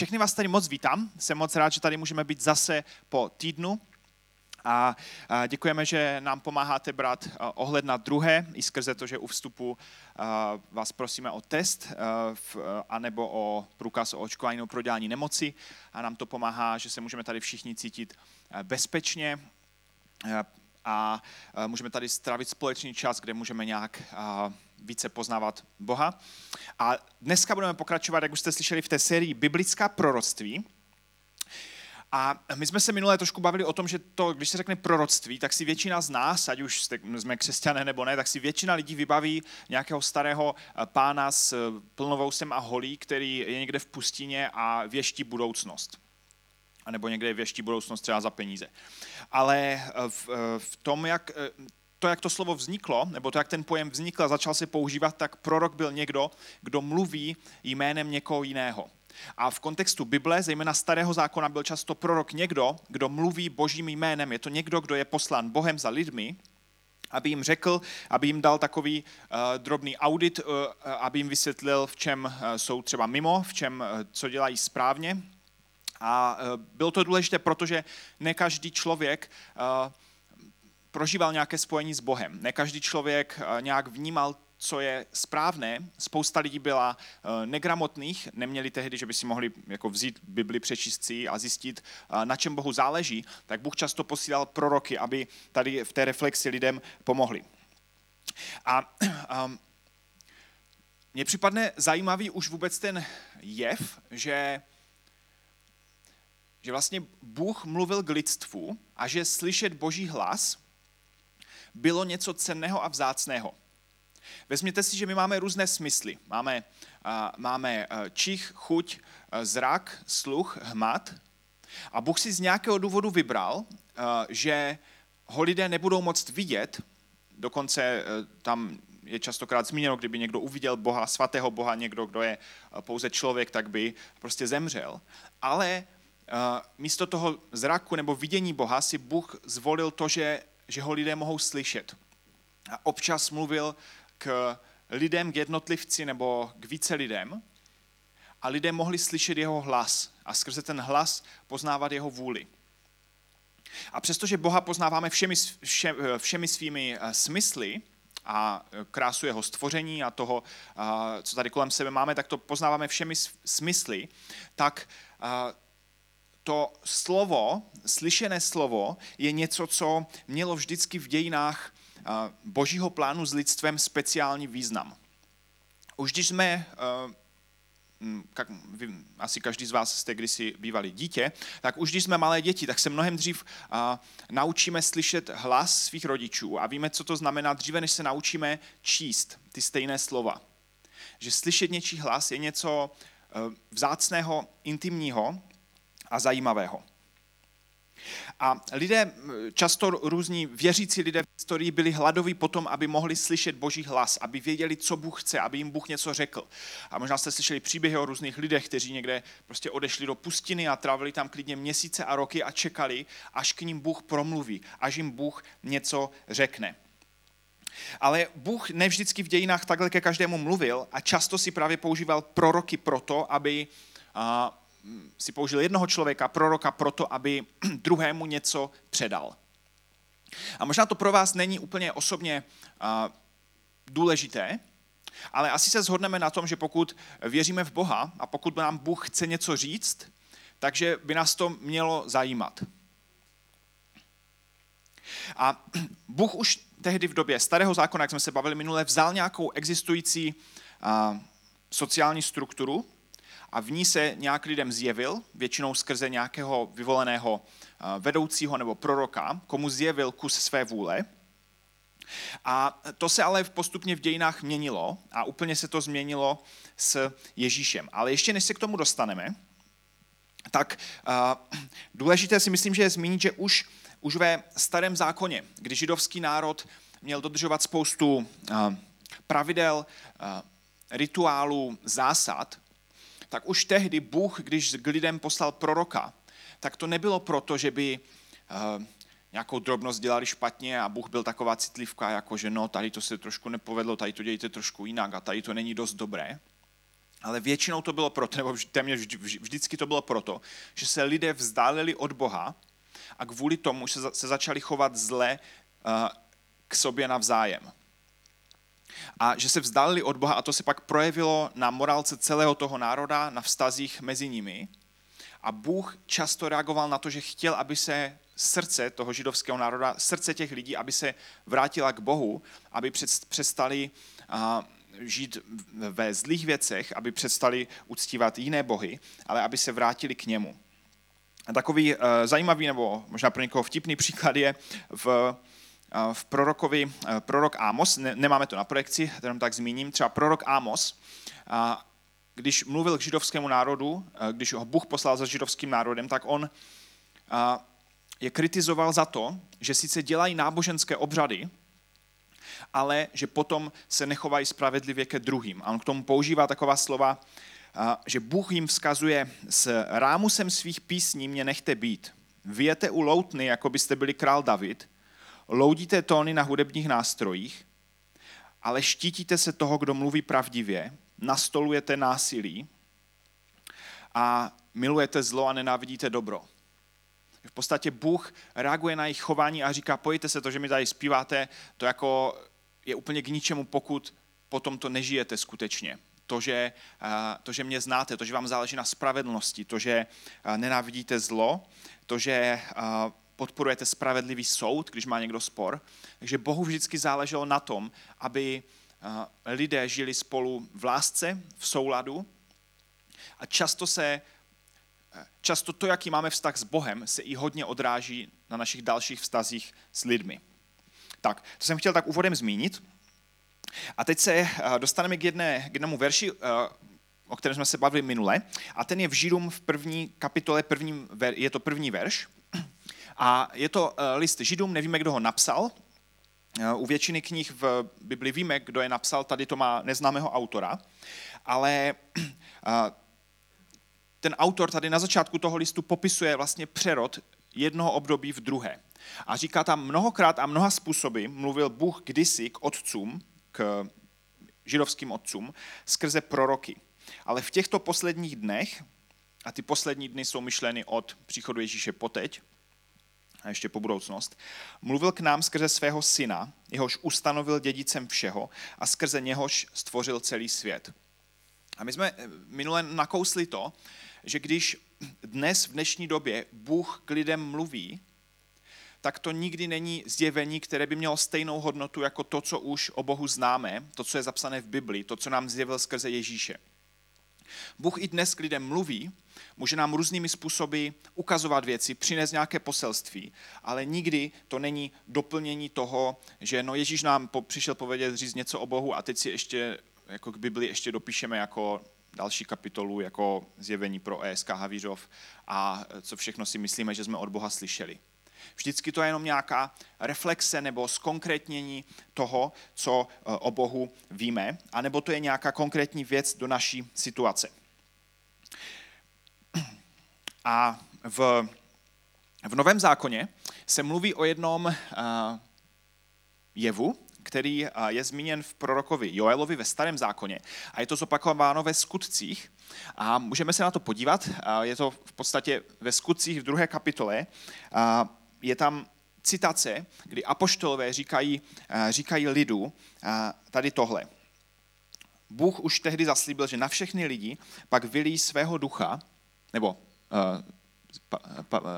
všechny vás tady moc vítám. Jsem moc rád, že tady můžeme být zase po týdnu. A děkujeme, že nám pomáháte brát ohled na druhé, i skrze to, že u vstupu vás prosíme o test anebo o průkaz o očkování nebo prodělání nemoci. A nám to pomáhá, že se můžeme tady všichni cítit bezpečně a můžeme tady strávit společný čas, kde můžeme nějak více poznávat Boha. A dneska budeme pokračovat, jak už jste slyšeli, v té sérii Biblická proroctví. A my jsme se minule trošku bavili o tom, že to, když se řekne proroctví, tak si většina z nás, ať už jsme křesťané nebo ne, tak si většina lidí vybaví nějakého starého eh, pána s eh, plnovousem a holí, který je někde v pustině a věští budoucnost. A nebo někde věští budoucnost třeba za peníze. Ale eh, v, v tom, jak to, jak to slovo vzniklo, nebo to, jak ten pojem vznikl a začal se používat, tak prorok byl někdo, kdo mluví jménem někoho jiného. A v kontextu Bible, zejména starého zákona, byl často prorok někdo, kdo mluví božím jménem. Je to někdo, kdo je poslán Bohem za lidmi, aby jim řekl, aby jim dal takový uh, drobný audit, uh, aby jim vysvětlil, v čem uh, jsou třeba mimo, v čem, uh, co dělají správně. A uh, bylo to důležité, protože ne každý člověk uh, prožíval nějaké spojení s Bohem. Ne každý člověk uh, nějak vnímal co je správné. Spousta lidí byla eh, negramotných, neměli tehdy, že by si mohli jako vzít Bibli, přečíst si a zjistit, eh, na čem Bohu záleží, tak Bůh často posílal proroky, aby tady v té reflexi lidem pomohli. A um, mně připadne zajímavý už vůbec ten jev, že, že vlastně Bůh mluvil k lidstvu a že slyšet Boží hlas bylo něco cenného a vzácného. Vezměte si, že my máme různé smysly. Máme, máme čich, chuť, zrak, sluch, hmat. A Bůh si z nějakého důvodu vybral, uh, že ho lidé nebudou moct vidět, dokonce tam je častokrát zmíněno, kdyby někdo uviděl Boha, svatého Boha, někdo, kdo je pouze člověk, tak by prostě zemřel. Ale místo toho zraku nebo vidění Boha si Bůh zvolil to, že, že ho lidé mohou slyšet. A občas mluvil k lidem, k jednotlivci nebo k více lidem a lidé mohli slyšet jeho hlas a skrze ten hlas poznávat jeho vůli. A přestože Boha poznáváme všemi, vše, všemi svými eh, smysly a krásu jeho stvoření a toho, eh, co tady kolem sebe máme, tak to poznáváme všemi smysly, tak eh, to slovo, slyšené slovo, je něco, co mělo vždycky v dějinách božího plánu s lidstvem speciální význam. Už když jsme, jak vy, asi každý z vás jste kdysi bývali dítě, tak už když jsme malé děti, tak se mnohem dřív naučíme slyšet hlas svých rodičů a víme, co to znamená dříve, než se naučíme číst ty stejné slova. Že slyšet něčí hlas je něco e, vzácného, intimního a zajímavého. A lidé, často různí věřící lidé v historii byli hladoví potom, aby mohli slyšet boží hlas, aby věděli, co Bůh chce, aby jim Bůh něco řekl. A možná jste slyšeli příběhy o různých lidech, kteří někde prostě odešli do pustiny a trávili tam klidně měsíce a roky a čekali, až k ním Bůh promluví, až jim Bůh něco řekne. Ale Bůh nevždycky v dějinách takhle ke každému mluvil a často si právě používal proroky proto, aby si použil jednoho člověka, proroka, proto, aby druhému něco předal. A možná to pro vás není úplně osobně důležité, ale asi se shodneme na tom, že pokud věříme v Boha a pokud nám Bůh chce něco říct, takže by nás to mělo zajímat. A Bůh už tehdy v době starého zákona, jak jsme se bavili minule, vzal nějakou existující sociální strukturu, a v ní se nějak lidem zjevil, většinou skrze nějakého vyvoleného eh, vedoucího nebo proroka, komu zjevil kus své vůle. A to se ale postupně v dějinách měnilo a úplně se to změnilo s Ježíšem. Ale ještě než se k tomu dostaneme, tak uh, důležité si myslím, že je zmínit, že už, už ve starém zákoně, kdy židovský národ měl dodržovat spoustu uh, pravidel, rituálů, zásad, tak už tehdy Bůh, když k lidem poslal proroka, tak to nebylo proto, že by uh, nějakou drobnost dělali špatně a Bůh byl taková citlivka, jako že no, tady to se trošku nepovedlo, tady to dějte trošku jinak a tady to není dost dobré. ale většinou to bylo proto, nebo téměř vždycky to bylo proto, že se lidé vzdálili od Boha a kvůli tomu se, začali chovat zle uh, k sobě navzájem. A že se vzdálili od Boha a to se pak projevilo na morálce celého toho národa, na vztazích mezi nimi. A Bůh často reagoval na to, že chtěl, aby se srdce toho židovského národa, srdce těch lidí, aby se vrátila k Bohu, aby přestali žít ve zlých věcech, aby přestali uctívat jiné bohy, ale aby se vrátili k němu. Takový uh, zajímavý nebo možná pro někoho vtipný příklad je v, v prorokovi, uh, prorok Amos, ne, nemáme to na projekci, jenom tak zmíním, třeba prorok Amos, uh, když mluvil k židovskému národu, uh, když ho Bůh poslal za židovským národem, tak on uh, je kritizoval za to, že sice dělají náboženské obřady, ale že potom se nechovají spravedlivě ke druhým. A on k tomu používá taková slova, že Bůh jim vzkazuje, s rámusem svých písní mě nechte být. Vyjete u loutny, jako byste byli král David, loudíte tóny na hudebních nástrojích, ale štítíte se toho, kdo mluví pravdivě, nastolujete násilí a milujete zlo a nenávidíte dobro. V podstatě Bůh reaguje na jejich chování a říká, pojďte se to, že mi tady zpíváte, to jako je úplně k ničemu, pokud potom to nežijete skutečně. To že, to, že mě znáte, to, že vám záleží na spravedlnosti, to, že nenávidíte zlo, to, že podporujete spravedlivý soud, když má někdo spor. Takže Bohu vždycky záleželo na tom, aby lidé žili spolu v lásce, v souladu a často se často to, jaký máme vztah s Bohem, se i hodně odráží na našich dalších vztazích s lidmi. Tak, to jsem chtěl tak úvodem zmínit. A teď se eh, dostaneme k, jedné, k jednému verši, eh, o kterém jsme se bavili minule. A ten je v Židům v první kapitole, první, je to první verš. A je to eh, list Židům, nevíme, kdo ho napsal. U většiny knih v Bibli víme, kdo je napsal, tady to má neznámého autora. Ale ten autor tady na začátku toho listu popisuje vlastně přerod jednoho období v druhé. A říká tam mnohokrát a mnoha způsoby mluvil Bůh kdysi k otcům, k židovským otcům, skrze proroky. Ale v těchto posledních dnech, a ty poslední dny jsou myšleny od příchodu Ježíše poteď, a ještě po budoucnost, mluvil k nám skrze svého syna, jehož ustanovil dědicem všeho a skrze něhož stvořil celý svět. A my jsme minule nakousli to, že když dnes v dnešní době Bůh k lidem mluví, tak to nikdy není zjevení, které by mělo stejnou hodnotu jako to, co už o Bohu známe, to, co je zapsané v Bibli, to, co nám zjevil skrze Ježíše. Bůh i dnes k lidem mluví, může nám různými způsoby ukazovat věci, přinést nějaké poselství, ale nikdy to není doplnění toho, že no Ježíš nám po, přišel povědět, říct něco o Bohu a teď si ještě jako k Bibli ještě dopíšeme jako další kapitolu jako zjevení pro ESK Havířov a co všechno si myslíme, že jsme od Boha slyšeli. Vždycky to je jenom nějaká reflexe nebo zkonkrétnění toho, co eh, o Bohu víme, anebo to je nějaká konkrétní věc do naší situace. A v, v Novém zákoně se mluví o jednom uh, jevu, který eh, je zmíněn v prorokovi Joelovi ve starém zákoně a je to zopakováno ve skutcích. A můžeme se na to podívat. Je to v podstatě ve skutcích v druhé kapitole je tam citace, kdy apoštolové říkají, eh, říkají lidu eh, tady tohle. Bůh už tehdy zaslíbil, že na všechny lidi pak vylí svého ducha, nebo eh,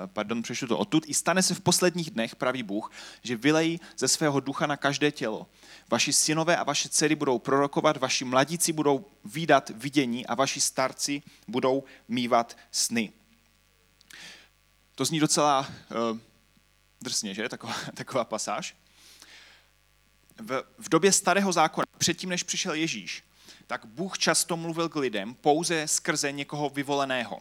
pardon, přešlu to odtud, i stane se v posledních dnech, pravý Bůh, že vylejí ze svého ducha na každé tělo. Vaši synové a vaše dcery budou prorokovat, vaši mladíci budou výdat vidění a vaši starci budou mývat sny. To zní docela drsně, že? Taková, taková pasáž. V, v době starého zákona, předtím, než přišel Ježíš, tak Bůh často mluvil k lidem pouze skrze někoho vyvoleného.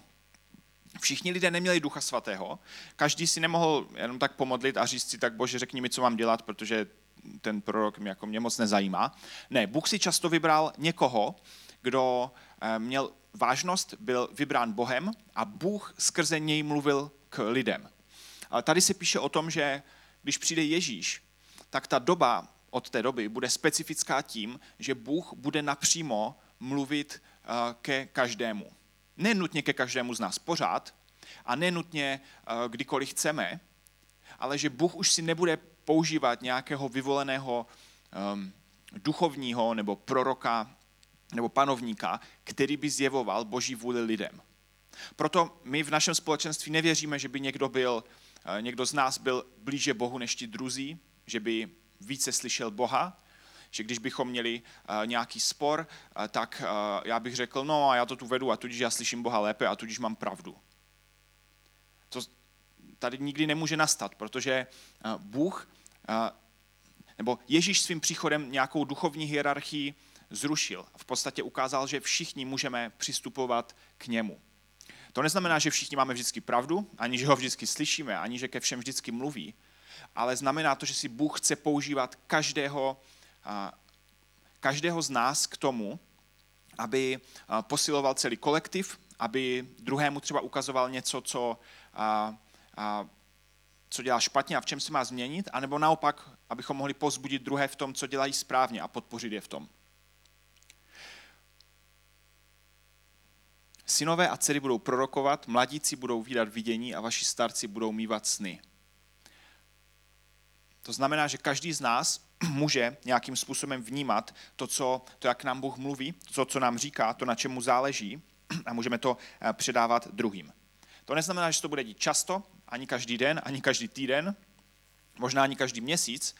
Všichni lidé neměli ducha svatého, každý si nemohl jenom tak pomodlit a říct si, tak bože, řekni mi, co mám dělat, protože ten prorok mě, jako mě moc nezajímá. Ne, Bůh si často vybral někoho, kdo eh, měl vážnost, byl vybrán Bohem a Bůh skrze něj mluvil k lidem. Tady se píše o tom, že když přijde Ježíš, tak ta doba od té doby bude specifická tím, že Bůh bude napřímo mluvit ke každému. Nenutně ke každému z nás pořád a nenutně kdykoliv chceme, ale že Bůh už si nebude používat nějakého vyvoleného um, duchovního nebo proroka nebo panovníka, který by zjevoval boží vůli lidem. Proto my v našem společenství nevěříme, že by někdo byl, eh, někdo z nás byl blíže Bohu než ti druzí, že by více slyšel Boha, že když bychom měli uh, nějaký spor, uh, tak já bych řekl, no a já to tu vedu a tudíž já slyším Boha lépe a tudíž mám pravdu. To tady nikdy nemůže nastat, protože Bůh, nebo Ježíš svým příchodem nějakou duchovní hierarchii zrušil. V podstatě ukázal, že všichni můžeme přistupovat k němu. To neznamená, že všichni máme vždycky pravdu, ani že ho vždycky slyšíme, ani že ke všem vždycky mluví, ale znamená to, že si Bůh chce používat každého, každého z nás k tomu, aby posiloval celý kolektiv, aby druhému třeba ukazoval něco, co, a, a, co dělá špatně a v čem se má změnit, anebo naopak, abychom mohli pozbudit druhé v tom, co dělají správně a podpořit je v tom. Synové a dcery budou prorokovat, mladíci budou výdat vidění a vaši starci budou mývat sny. To znamená, že každý z nás může nějakým způsobem vnímat to, co, to jak nám Bůh mluví, to, co nám říká, to, na čem mu záleží a můžeme to eh, předávat druhým. To neznamená, že to bude dít často, ani každý den, ani každý týden, možná ani každý měsíc,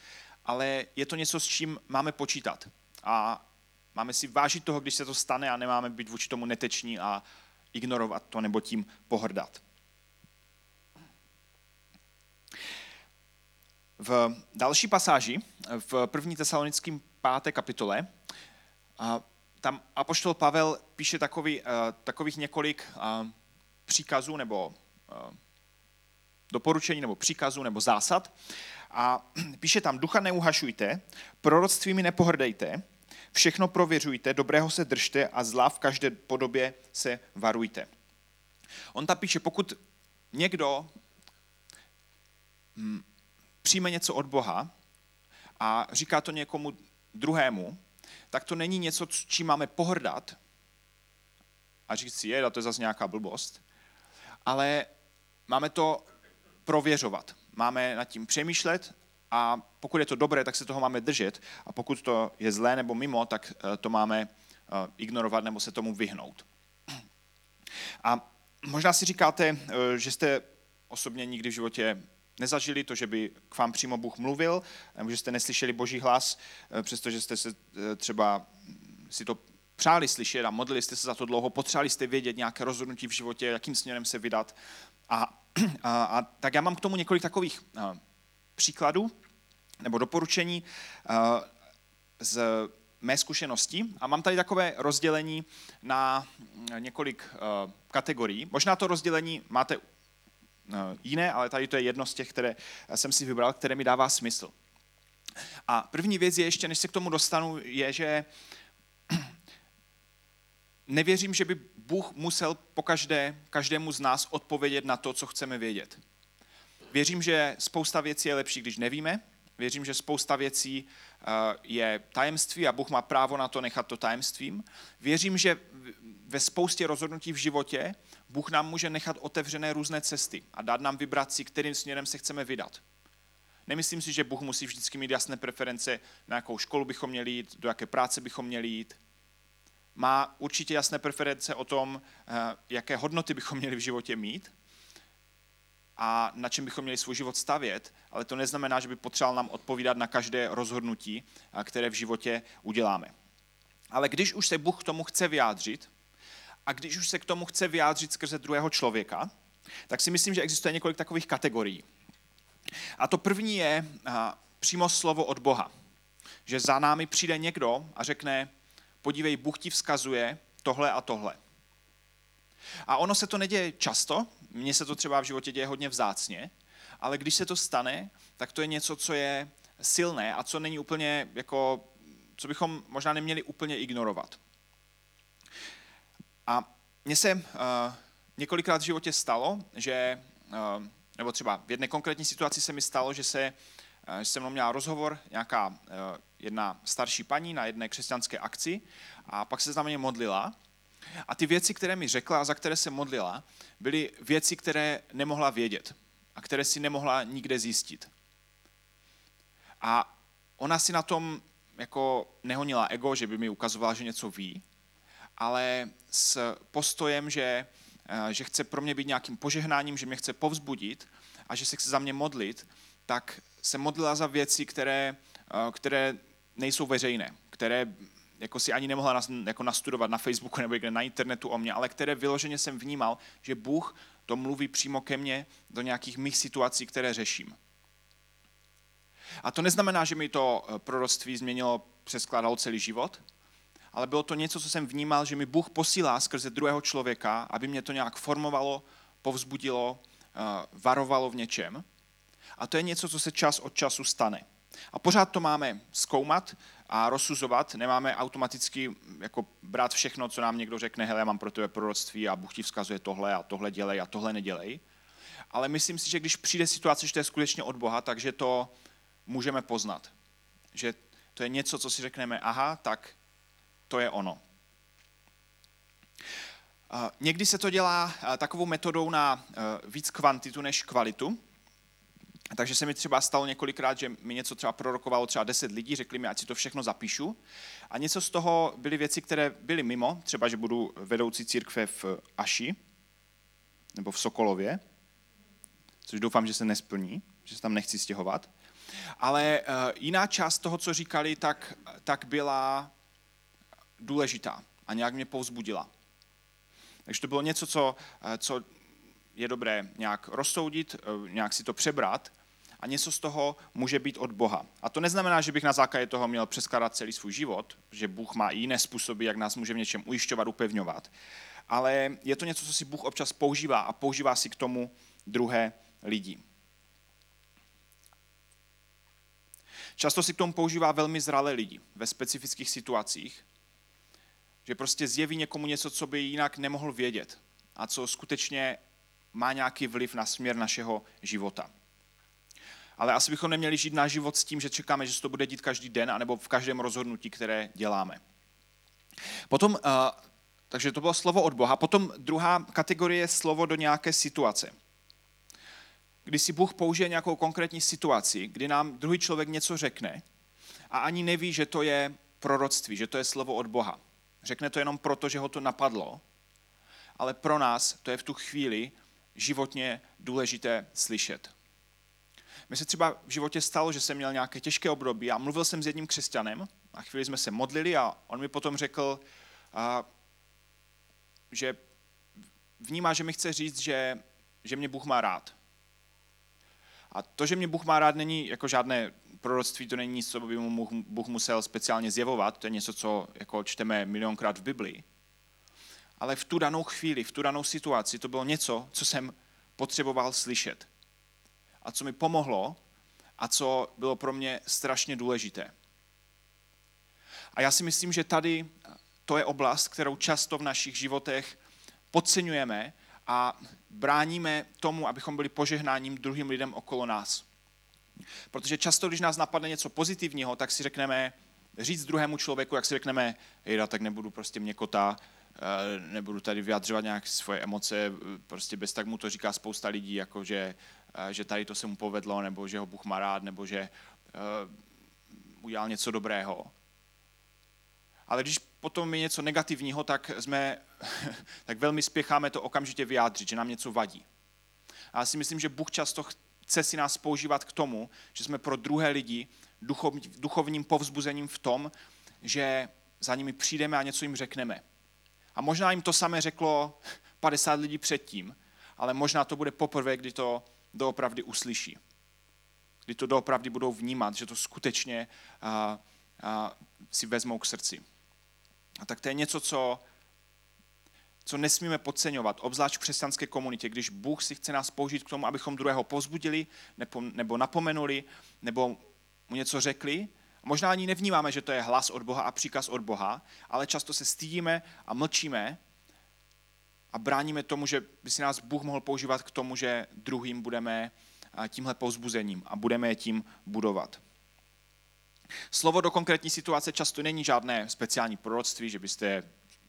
ale je to něco, s čím máme počítat. A máme si vážit toho, když se to stane a nemáme být vůči tomu neteční a ignorovat to nebo tím pohrdat. V další pasáži, v první tesalonickým páté kapitole, tam apoštol Pavel píše takový, takových několik příkazů nebo doporučení nebo příkazů nebo zásad. A píše tam, ducha neuhašujte, proroctvími nepohrdejte, Všechno prověřujte, dobrého se držte a zla v každé podobě se varujte. On tam píše, pokud někdo hm, přijme něco od Boha a říká to někomu druhému, tak to není něco, čím máme pohrdat a říct si, je, to je zase nějaká blbost, ale máme to prověřovat. Máme nad tím přemýšlet a pokud je to dobré, tak se toho máme držet a pokud to je zlé nebo mimo, tak eh, to máme eh, ignorovat nebo se tomu vyhnout. A možná si říkáte, eh, že jste osobně nikdy v životě nezažili to, že by k vám přímo Bůh mluvil, nebo že jste neslyšeli Boží hlas, přestože jste se třeba si to přáli slyšet a modlili jste se za to dlouho, potřebovali jste vědět nějaké rozhodnutí v životě, jakým směrem se vydat. A, a, a tak já mám k tomu několik takových příkladů nebo doporučení eh, z mé zkušenosti a mám tady takové rozdělení na několik eh, kategorií. Možná to rozdělení máte eh, jiné, ale tady to je jedno z těch, které jsem si vybral, které mi dává smysl. A první věc je, ještě než se k tomu dostanu, je, že nevěřím, že by Bůh musel po každé, každému z nás odpovědět na to, co chceme vědět. Věřím, že spousta věcí je lepší, když nevíme. Věřím, že spousta věcí eh, je tajemství a Bůh má právo na to nechat to tajemstvím. Věřím, že ve spoustě rozhodnutí v životě Bůh nám může nechat otevřené různé cesty a dát nám vybrat si, kterým směrem se chceme vydat. Nemyslím si, že Bůh musí vždycky mít jasné preference, na jakou školu bychom měli jít, do jaké práce bychom měli jít. Má určitě jasné preference o tom, eh, jaké hodnoty bychom měli v životě mít a na čem bychom měli svůj život stavět, ale to neznamená, že by potřeboval nám odpovídat na každé rozhodnutí, které v životě uděláme. Ale když už se Bůh k tomu chce vyjádřit, a když už se k tomu chce vyjádřit skrze druhého člověka, tak si myslím, že existuje několik takových kategorií. A to první je přímo slovo od Boha. Že za námi přijde někdo a řekne, podívej, Bůh ti vzkazuje tohle a tohle. A ono se to neděje často, mně se to třeba v životě děje hodně vzácně, ale když se to stane, tak to je něco, co je silné a co není úplně jako, co bychom možná neměli úplně ignorovat. A mně se uh, několikrát v životě stalo, že, uh, nebo třeba v jedné konkrétní situaci se mi stalo, že se uh, že jsem měla rozhovor, nějaká jedna starší paní na jedné křesťanské akci a pak se za mě modlila A ty věci, které mi řekla a za které se modlila, byly věci, které nemohla vědět a které si nemohla nikde zjistit. A ona si na tom jako nehonila ego, že by mi ukazovala, že něco ví, ale s postojem, že, eh, že chce pro mě být nějakým požehnáním, že mě chce povzbudit a že se chce za mě modlit, tak se modlila za věci, které, eh, které nejsou veřejné, které jako si ani nemohla nas, jako nastudovat na Facebooku nebo na internetu o mě, ale které vyloženě jsem vnímal, že Bůh to mluví přímo ke mně do nějakých mých situací, které řeším. A to neznamená, že mi to eh, proroctví změnilo, přeskládalo celý život, ale bylo to něco, co jsem vnímal, že mi Bůh posílá skrze druhého člověka, aby mě to nějak formovalo, povzbudilo, eh, varovalo v něčem. A to je něco, co se čas od času stane. A pořád to máme zkoumat a rozsuzovat, nemáme automaticky jako brát všechno, co nám někdo řekne, hele, já mám pro tebe proroctví a Bůh ti vzkazuje tohle a tohle dělej a tohle nedělej. Ale myslím si, že když přijde situace, že to je skutečně od Boha, takže to můžeme poznat. Že to je něco, co si řekneme, aha, tak to je ono. Někdy se to dělá takovou metodou na víc kvantitu než kvalitu. Takže se mi třeba stalo několikrát, že mi něco třeba prorokovalo třeba 10 lidí, řekli mi, ať si to všechno zapíšu. A něco z toho byly věci, které byly mimo, třeba, že budu vedoucí církve v Aši, nebo v Sokolově, což doufám, že se nesplní, že se tam nechci stěhovat. Ale uh, jiná část toho, co říkali, tak, tak byla důležitá a nějak mě povzbudila. Takže to bylo něco, co, uh, co je dobré nějak rozsoudit, uh, nějak si to přebrat a něco z toho může být od Boha. A to neznamená, že bych na základě toho měl přeskládat celý svůj život, že Bůh má i jiné způsoby, jak nás může v něčem ujišťovat, upevňovat. Ale je to něco, co si Bůh občas používá a používá si k tomu druhé lidi. Často si k tomu používá velmi zralé lidi ve specifických situacích, že prostě zjeví někomu něco, co by jinak nemohl vědět a co skutečně má nějaký vliv na směr našeho života. Ale asi bychom neměli žít náš život s tím, že čekáme, že se to bude dít každý den, anebo v každém rozhodnutí, které děláme. Potom, uh, takže to bylo slovo od Boha. Potom druhá kategorie je slovo do nějaké situace kdy si Bůh použije nějakou konkrétní situaci, kdy nám druhý člověk něco řekne a ani neví, že to je proroctví, že to je slovo od Boha. Řekne to jenom proto, že ho to napadlo, ale pro nás to je v tu chvíli životně důležité slyšet. Mně se třeba v životě stalo, že jsem měl nějaké těžké období a mluvil jsem s jedním křesťanem a chvíli jsme se modlili a on mi potom řekl, a, že vnímá, že mi chce říct, že, že mě Bůh má rád. A to, že mě Bůh má rád, není jako žádné proroctví, to není nic, co by mu Bůh musel speciálně zjevovat, to je něco, co jako čteme milionkrát v Biblii. Ale v tu danou chvíli, v tu danou situaci, to bylo něco, co jsem potřeboval slyšet. A co mi pomohlo a co bylo pro mě strašně důležité. A já si myslím, že tady to je oblast, kterou často v našich životech podceňujeme a bráníme tomu, abychom byli požehnáním druhým lidem okolo nás. Protože často, když nás napadne něco pozitivního, tak si řekneme, říct druhému člověku, jak si řekneme, jejda, tak nebudu prostě měkota, eh, nebudu tady vyjadřovat nějak svoje emoce, prostě bez tak mu to říká spousta lidí, jako že, že tady to se mu povedlo, nebo že ho Bůh má rád, nebo že uh, udělal něco dobrého. Ale když potom je něco negativního, tak, jsme, tak velmi spěcháme to okamžitě vyjádřit, že nám něco vadí. A já si myslím, že Bůh často chce si nás používat k tomu, že jsme pro druhé lidi duchov, duchovním povzbuzením v tom, že za nimi přijdeme a něco jim řekneme. A možná jim to samé řeklo 50 lidí předtím, ale možná to bude poprvé, kdy to doopravdy uslyší. Kdy to doopravdy budou vnímat, že to skutečně a, a, si vezmou k srdci. A tak to je něco, co, co nesmíme podceňovat, obzvlášť v křesťanské komunitě, když Bůh si chce nás použít k tomu, abychom druhého pozbudili, nebo, nebo napomenuli, nebo mu něco řekli. Možná ani nevnímáme, že to je hlas od Boha a příkaz od Boha, ale často se stydíme a mlčíme a bráníme tomu, že by si nás Bůh mohl používat k tomu, že druhým budeme tímhle povzbuzením a budeme je tím budovat. Slovo do konkrétní situace často není žádné speciální proroctví, že byste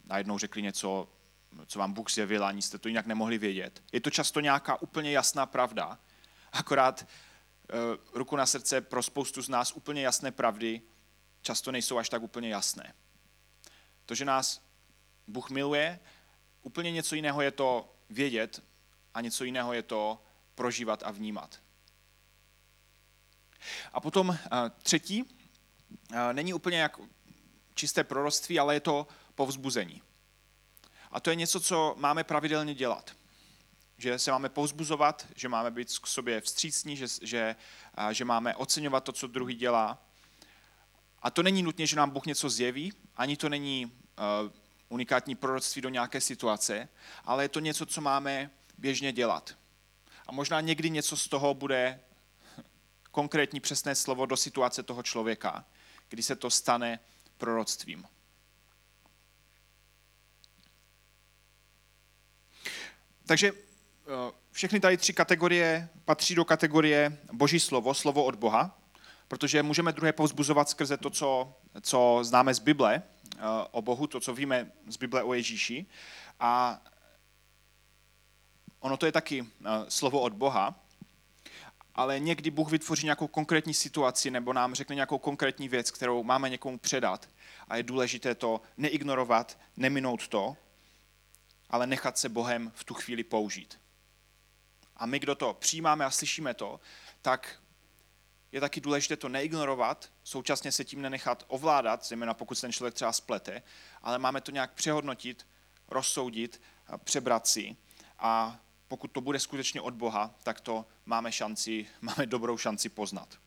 najednou řekli něco, co vám Bůh zjevil, ani jste to jinak nemohli vědět. Je to často nějaká úplně jasná pravda, akorát ruku na srdce pro spoustu z nás úplně jasné pravdy často nejsou až tak úplně jasné. To, že nás Bůh miluje, úplně něco jiného je to vědět a něco jiného je to prožívat a vnímat. A potom uh, třetí, uh, není úplně jak čisté proroctví, ale je to povzbuzení. A to je něco, co máme pravidelně dělat. Že se máme povzbuzovat, že máme být k sobě vstřícní, že, že, že máme oceňovat to, co druhý dělá. A to není nutně, že nám Bůh něco zjeví, ani to není uh, unikátní proroctví do nějaké situace, ale je to něco, co máme běžně dělat. A možná někdy něco z toho bude konkrétní přesné slovo do situace toho člověka, kdy se to stane proroctvím. Takže všechny tady tři kategorie patří do kategorie Boží slovo, slovo od Boha, protože můžeme druhé povzbuzovat skrze to, co, co známe z Bible eh, o Bohu, to, co víme z Bible o Ježíši. A ono to je taky eh, slovo od Boha, ale někdy Bůh vytvoří nějakou konkrétní situaci nebo nám řekne nějakou konkrétní věc, kterou máme někomu předat. A je důležité to neignorovat, neminout to, ale nechat se Bohem v tu chvíli použít. A my, kdo to přijímáme a slyšíme to, tak je taky důležité to neignorovat, současně se tím nenechat ovládat, zejména pokud se ten člověk třeba splete, ale máme to nějak přehodnotit, rozsoudit, přebrat si a pokud to bude skutečně od Boha, tak to máme šanci, máme dobrou šanci poznat.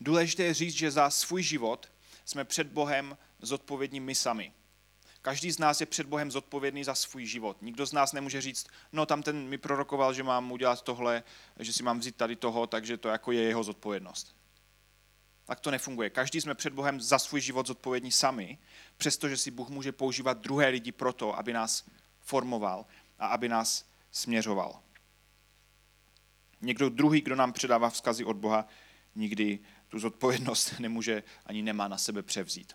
Důležité je říct, že za svůj život jsme před Bohem zodpovědní my sami. Každý z nás je před Bohem zodpovědný za svůj život. Nikdo z nás nemůže říct, no tam ten mi prorokoval, že mám udělat tohle, že si mám vzít tady toho, takže to jako je jeho zodpovědnost. Tak to nefunguje. Každý jsme před Bohem za svůj život zodpovědní sami, přestože si Bůh může používat druhé lidi proto, aby nás formoval a aby nás směřoval. Někdo druhý, kdo nám předává vzkazy od Boha, nikdy tu zodpovědnost nemůže ani nemá na sebe převzít.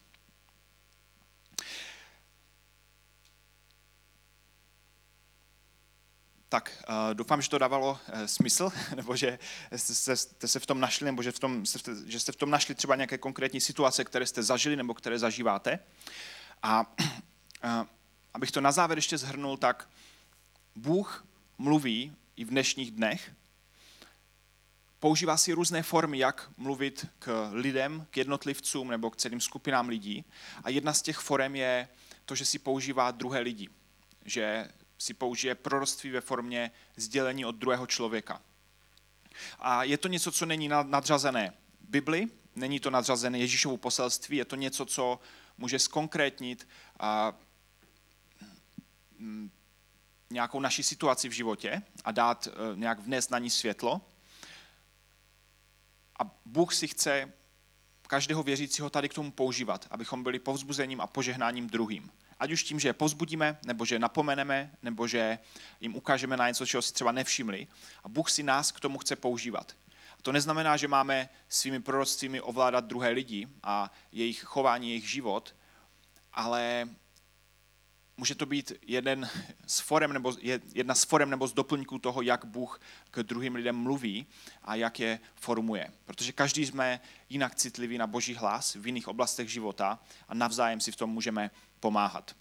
Tak uh, doufám, že to dávalo uh, smysl, nebo že jste, se v tom našli, nebo že, v tom, že jste v tom našli třeba nějaké konkrétní situace, které jste zažili nebo které zažíváte. A uh, abych to na závěr ještě zhrnul, tak Bůh mluví i v dnešních dnech. Používá si různé formy, jak mluvit k lidem, k jednotlivcům nebo k celým skupinám lidí. A jedna z těch forem je to, že si používá druhé lidi. Že si použije proroctví ve formě sdělení od druhého člověka. A je to něco, co není nadřazené Bibli, není to nadřazené Ježíšovu poselství, je to něco, co může zkonkrétnit a, mm, nějakou naši situaci v životě a dát e, nějak vnést na ní světlo. A Bůh si chce každého věřícího tady k tomu používat, abychom byli povzbuzením a požehnáním druhým. Ať už tím, že je pozbudíme, nebo že napomeneme, nebo že jim ukážeme na něco, čeho si třeba nevšimli. A Bůh si nás k tomu chce používat. A to neznamená, že máme svými proroctvími ovládat druhé lidi a jejich chování, jejich život, ale může to být jeden z forem nebo, jedna z forem nebo z doplňků toho, jak Bůh k druhým lidem mluví a jak je formuje. Protože každý jsme jinak citliví na boží hlas v jiných oblastech života a navzájem si v tom můžeme pomáhat.